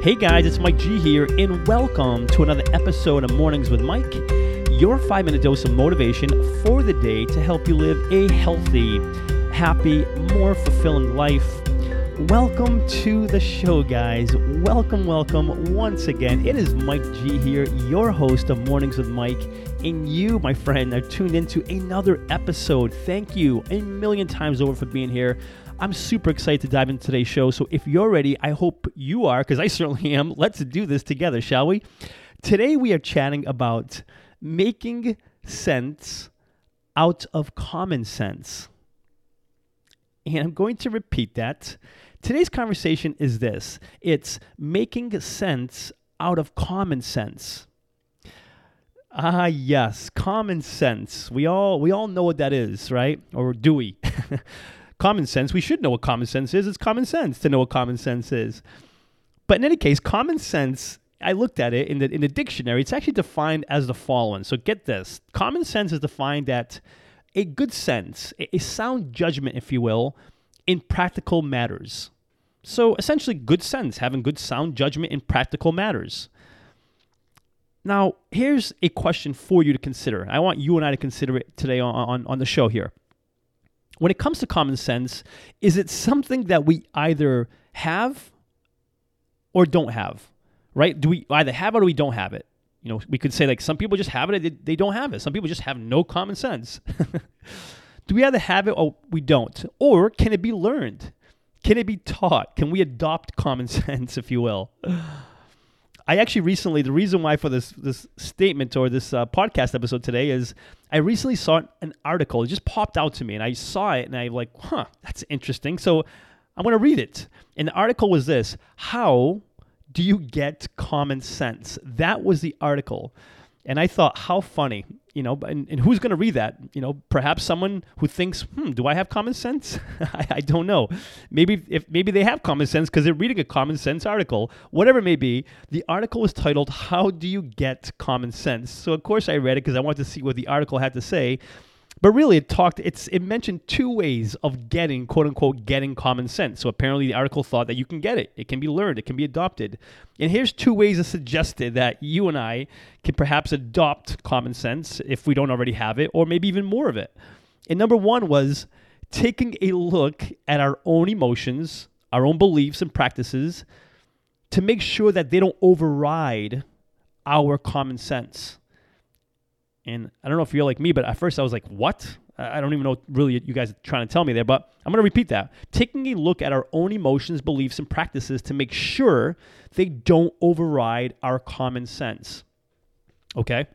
Hey guys, it's Mike G here, and welcome to another episode of Mornings with Mike, your five minute dose of motivation for the day to help you live a healthy, happy, more fulfilling life. Welcome to the show, guys. Welcome, welcome once again. It is Mike G here, your host of Mornings with Mike, and you, my friend, are tuned into another episode. Thank you a million times over for being here. I'm super excited to dive into today's show. So if you're ready, I hope you are, because I certainly am. Let's do this together, shall we? Today we are chatting about making sense out of common sense. And I'm going to repeat that. Today's conversation is this it's making sense out of common sense. Ah, yes, common sense. We all we all know what that is, right? Or do we? common sense, we should know what common sense is. It's common sense to know what common sense is. But in any case, common sense, I looked at it in the, in the dictionary, it's actually defined as the following. So get this common sense is defined at a good sense, a, a sound judgment, if you will, in practical matters. So essentially, good sense, having good sound judgment in practical matters. Now, here's a question for you to consider. I want you and I to consider it today on, on, on the show here when it comes to common sense, is it something that we either have or don't have? Right? Do we either have it or we don't have it? You know, we could say like some people just have it, they, they don't have it. Some people just have no common sense. do we either have it or we don't? Or can it be learned? Can it be taught? Can we adopt common sense, if you will? I actually recently the reason why for this this statement or this uh, podcast episode today is I recently saw an article. It just popped out to me, and I saw it, and I like, huh, that's interesting. So I'm going to read it. And the article was this: How do you get common sense? That was the article. And I thought, how funny, you know, and, and who's going to read that? You know, perhaps someone who thinks, hmm, do I have common sense? I, I, don't know. Maybe if maybe they have common sense because they're reading a common sense article, whatever it may be. The article was titled, How Do You Get Common Sense? So, of course, I read it because I wanted to see what the article had to say. But really, it talked. It's it mentioned two ways of getting quote unquote getting common sense. So apparently, the article thought that you can get it. It can be learned. It can be adopted. And here's two ways it suggested that you and I can perhaps adopt common sense if we don't already have it, or maybe even more of it. And number one was taking a look at our own emotions, our own beliefs and practices, to make sure that they don't override our common sense. And I don't know if you're like me, but at first I was like, what? I don't even know really you guys are trying to tell me there, but I'm going to repeat that. Taking a look at our own emotions, beliefs, and practices to make sure they don't override our common sense. Okay?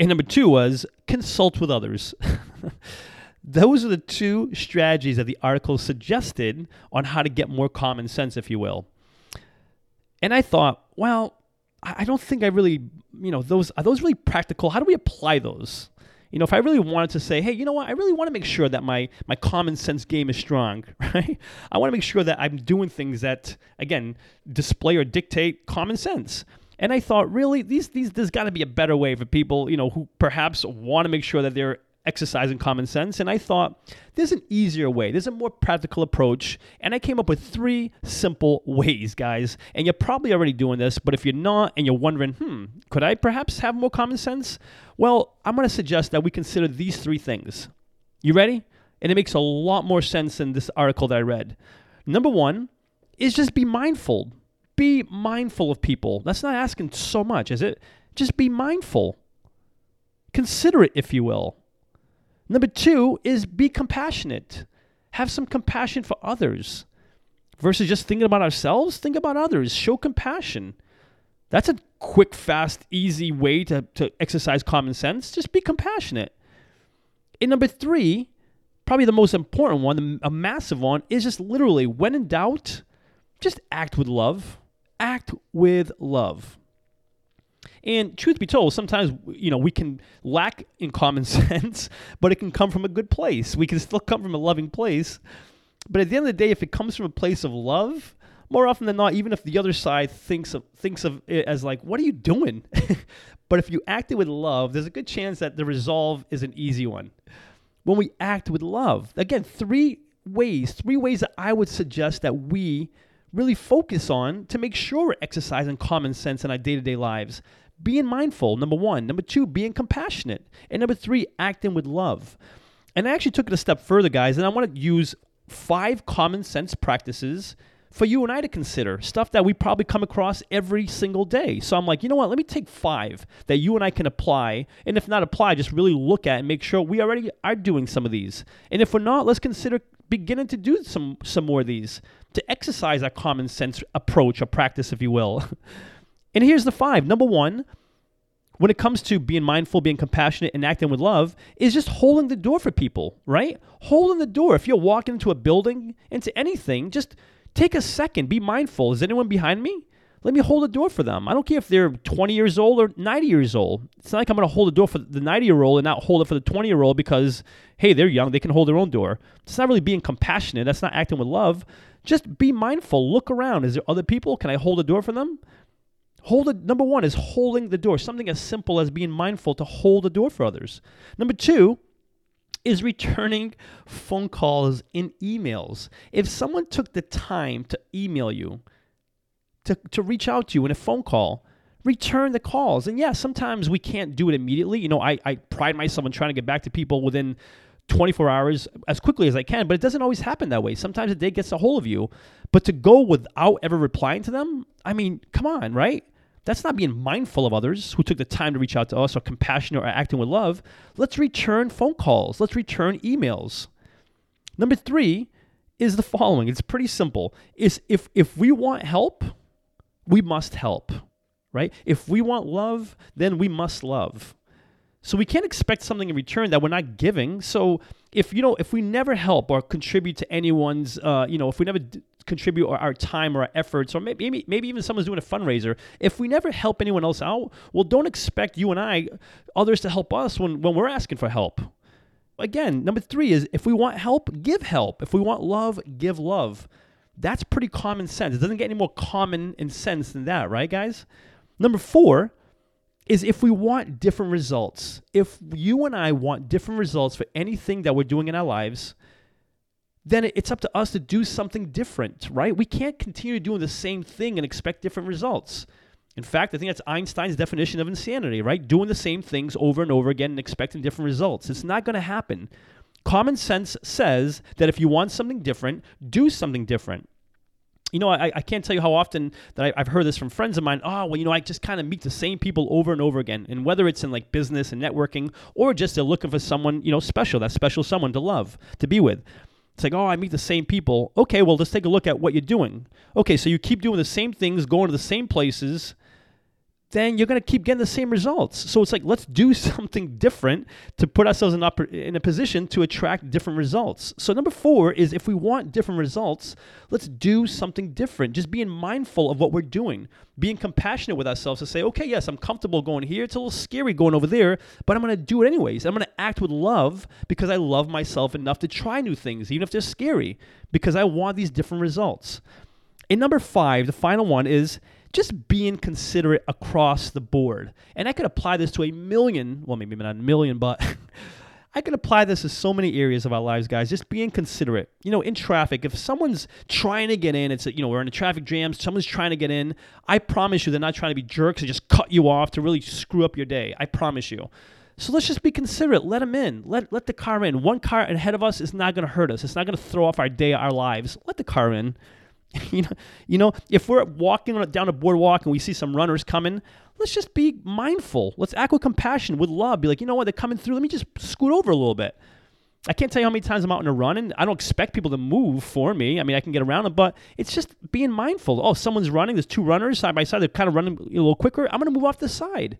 And number two was consult with others. Those are the two strategies that the article suggested on how to get more common sense, if you will. And I thought, well, I don't think I really, you know, those are those really practical. How do we apply those? You know, if I really wanted to say, hey, you know what, I really want to make sure that my my common sense game is strong, right? I want to make sure that I'm doing things that, again, display or dictate common sense. And I thought, really, these these there's got to be a better way for people, you know, who perhaps want to make sure that they're exercising common sense. And I thought, there's an easier way, there's a more practical approach. And I came up with three simple ways, guys. And you're probably already doing this, but if you're not and you're wondering, hmm, could I perhaps have more common sense? Well, I'm going to suggest that we consider these three things. You ready? And it makes a lot more sense than this article that I read. Number one is just be mindful. Be mindful of people. That's not asking so much, is it? Just be mindful. Consider it, if you will. Number two is be compassionate. Have some compassion for others. Versus just thinking about ourselves, think about others. Show compassion. That's a quick, fast, easy way to, to exercise common sense. Just be compassionate. And number three, probably the most important one, a massive one, is just literally when in doubt, just act with love. Act with love. And truth be told, sometimes you know we can lack in common sense, but it can come from a good place. We can still come from a loving place. But at the end of the day, if it comes from a place of love, more often than not, even if the other side thinks of thinks of it as like, "What are you doing?" but if you act it with love, there's a good chance that the resolve is an easy one. When we act with love, again, three ways, three ways that I would suggest that we really focus on to make sure we're exercising common sense in our day to day lives? Being mindful, number one. Number two, being compassionate. And number three, acting with love. And I actually took it a step further, guys, and I want to use five common sense practices for you and I to consider, stuff that we probably come across every single day. So I'm like, you know what? Let me take five that you and I can apply. And if not apply, just really look at and make sure we already are doing some of these. And if we're not, let's consider beginning to do some some more of these to exercise that common sense approach or practice, if you will. and here's the five. Number one, when it comes to being mindful, being compassionate, and acting with love, is just holding the door for people, right? Holding the door. If you're walking into a building, into anything, just take a second, be mindful. Is anyone behind me? Let me hold the door for them. I don't care if they're 20 years old or 90 years old. It's not like I'm going to hold the door for the 90 year old and not hold it for the 20 year old because, hey, they're young. They can hold their own door. It's not really being compassionate. That's not acting with love. Just be mindful. Look around. Is there other people? Can I hold the door for them? Hold it. Number one is holding the door. Something as simple as being mindful to hold the door for others. Number two is returning phone calls and emails. If someone took the time to email you, to, to reach out to you in a phone call, return the calls. And yeah, sometimes we can't do it immediately. You know, I, I pride myself on trying to get back to people within 24 hours as quickly as I can, but it doesn't always happen that way. Sometimes a day gets a hold of you. But to go without ever replying to them, I mean, come on, right? That's not being mindful of others who took the time to reach out to us or compassionate or acting with love. Let's return phone calls. Let's return emails. Number three is the following. It's pretty simple. Is if if we want help, we must help. Right? If we want love, then we must love. So we can't expect something in return that we're not giving. So if you know, if we never help or contribute to anyone's, uh, you know, if we never d- contribute our, our, time or our efforts, or maybe maybe even someone's doing a fundraiser, if we never help anyone else out, well, don't expect you and I, others, to help us when when we're asking for help. Again, number three is if we want help, give help. If we want love, give love. That's pretty common sense. It doesn't get any more common in sense than that, right, guys? Number four is if we want different results, if you and I want different results for anything that we're doing in our lives, then it's up to us to do something different, right? We can't continue doing the same thing and expect different results. In fact, I think that's Einstein's definition of insanity, right? Doing the same things over and over again and expecting different results. It's not going to happen. Common sense says that if you want something different, do something different you know, I, I can't tell you how often that I, have heard this from friends of mine. Oh, well, you know, I just kind of meet the same people over and over again. And whether it's in like business and networking or just they're looking for someone, you know, special, that special someone to love, to be with. It's like, oh, I meet the same people. Okay, well, let's take a look at what you're doing. Okay, so you keep doing the same things, going to the same places, then you're going to keep getting the same results. So it's like, let's do something different to put ourselves in, in a position to attract different results. So, number four is if we want different results, let's do something different. Just being mindful of what we're doing, being compassionate with ourselves to say, okay, yes, I'm comfortable going here. It's a little scary going over there, but I'm going to do it anyways. I'm going to act with love because I love myself enough to try new things, even if they're scary, because I want these different results. And number five, the final one is just being considerate across the board. And I could apply this to a million, well, maybe not a million, but I could apply this to so many areas of our lives, guys. Just being considerate. You know, in traffic, if someone's trying to get in, it's, you know, we're in a traffic jam, someone's trying to get in, I promise you they're not trying to be jerks and just cut you off to really screw up your day. I promise you. So let's just be considerate. Let them in. Let, let the car in. One car ahead of us is not going to hurt us. It's not going to throw off our day, our lives. Let the car in. you know, you know, if we're walking down a boardwalk and we see some runners coming, let's just be mindful. Let's act with compassion, with love. Be like, you know what, they're coming through. Let me just scoot over a little bit. I can't tell you how many times I'm out in a run and I don't expect people to move for me. I mean, I can get around them, but it's just being mindful. Oh, someone's running. There's two runners side by side. They're kind of running a little quicker. I'm going to move off the side.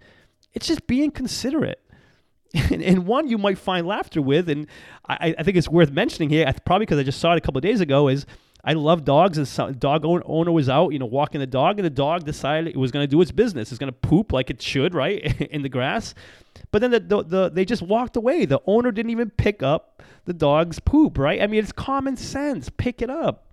It's just being considerate. And, one you might find laughter with, and I, I think it's worth mentioning here, probably because I just saw it a couple of days ago, is I love dogs. And some dog owner was out, you know, walking the dog, and the dog decided it was going to do its business. It's going to poop like it should, right, in the grass. But then the, the, the, they just walked away. The owner didn't even pick up the dog's poop, right? I mean, it's common sense. Pick it up.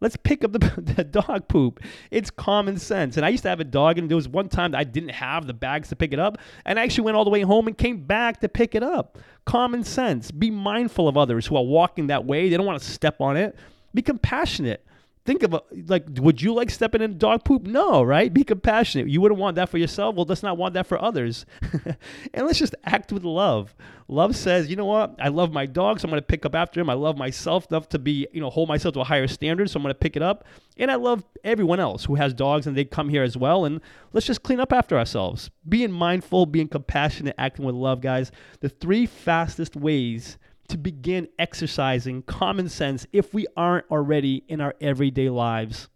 Let's pick up the, the, dog poop. It's common sense. And I used to have a dog, and there was one time I didn't have the bags to pick it up, and I actually went all the way home and came back to pick it up. Common sense. Be mindful of others who are walking that way. They don't want to step on it. Be compassionate. think of like, would you like stepping in dog poop? No, right? Be compassionate. You wouldn't want that for yourself. Well, let's not want that for others. and let's just act with love. Love says, you know what? I love my dog, so I'm going to pick up after him. I love myself enough to be, you know, hold myself to a higher standard, so I'm going to pick it up. And I love everyone else who has dogs and they come here as well. And let's just clean up after ourselves. Being mindful, being compassionate, acting with love, guys. The three fastest ways to begin exercising common sense if we aren't already in our everyday lives.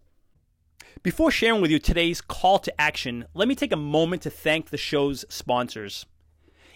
Before sharing with you today's call to action, let me take a moment to thank the show's sponsors.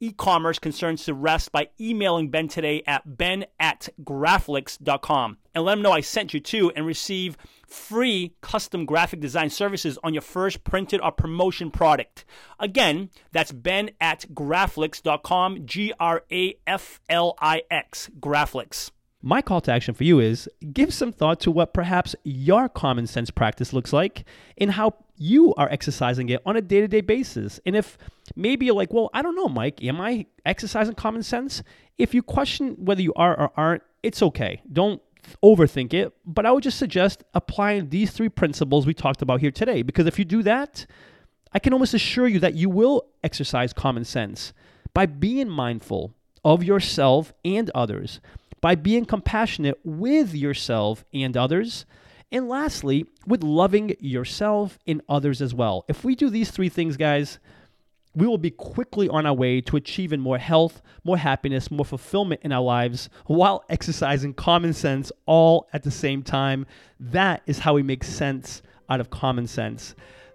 e-commerce concerns to rest by emailing Ben today at ben at graflix.com and let him know I sent you to and receive free custom graphic design services on your first printed or promotion product. Again, that's ben at graflix.com, G-R-A-F-L-I-X, Graflix. My call to action for you is give some thought to what perhaps your common sense practice looks like and how you are exercising it on a day to day basis. And if maybe you're like, well, I don't know, Mike, am I exercising common sense? If you question whether you are or aren't, it's okay. Don't overthink it. But I would just suggest applying these three principles we talked about here today. Because if you do that, I can almost assure you that you will exercise common sense by being mindful of yourself and others, by being compassionate with yourself and others and lastly, with loving yourself and others as well. If we do these three things, guys, we will be quickly on our way to achieving more health, more happiness, more fulfillment in our lives while exercising common sense all at the same time. That is how we make sense out of common sense.